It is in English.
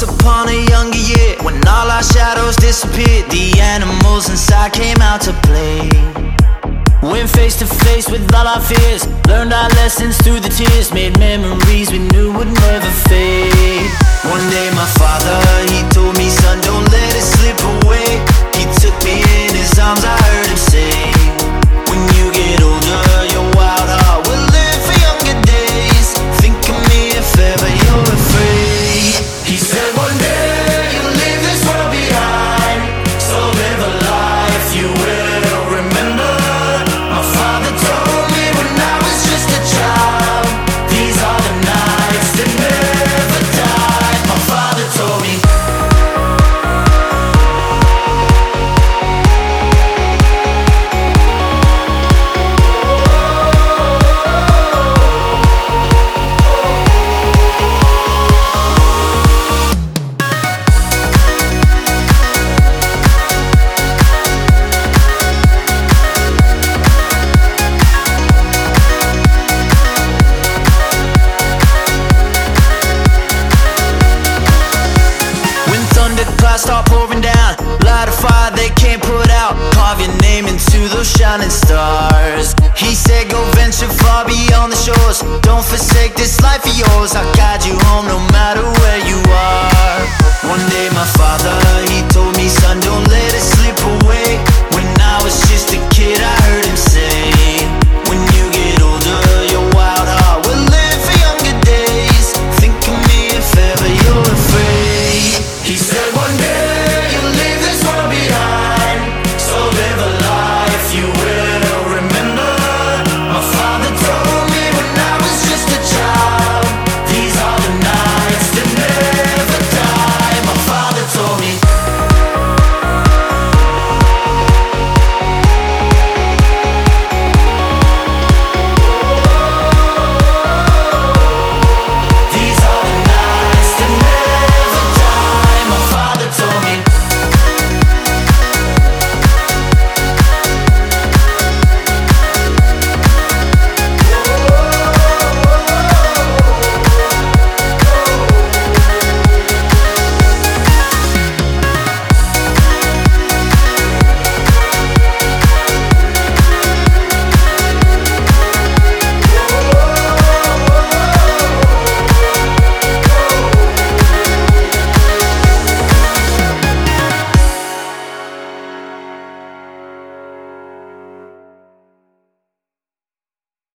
Once upon a younger year, when all our shadows disappeared, the animals inside came out to play. Went face to face with all our fears, learned our lessons through the tears, made memories start pouring down, light a fire they can't put out. Carve your name into those shining stars. He said, Go venture far beyond the shores. Don't forsake this life of yours. I'll guide you home no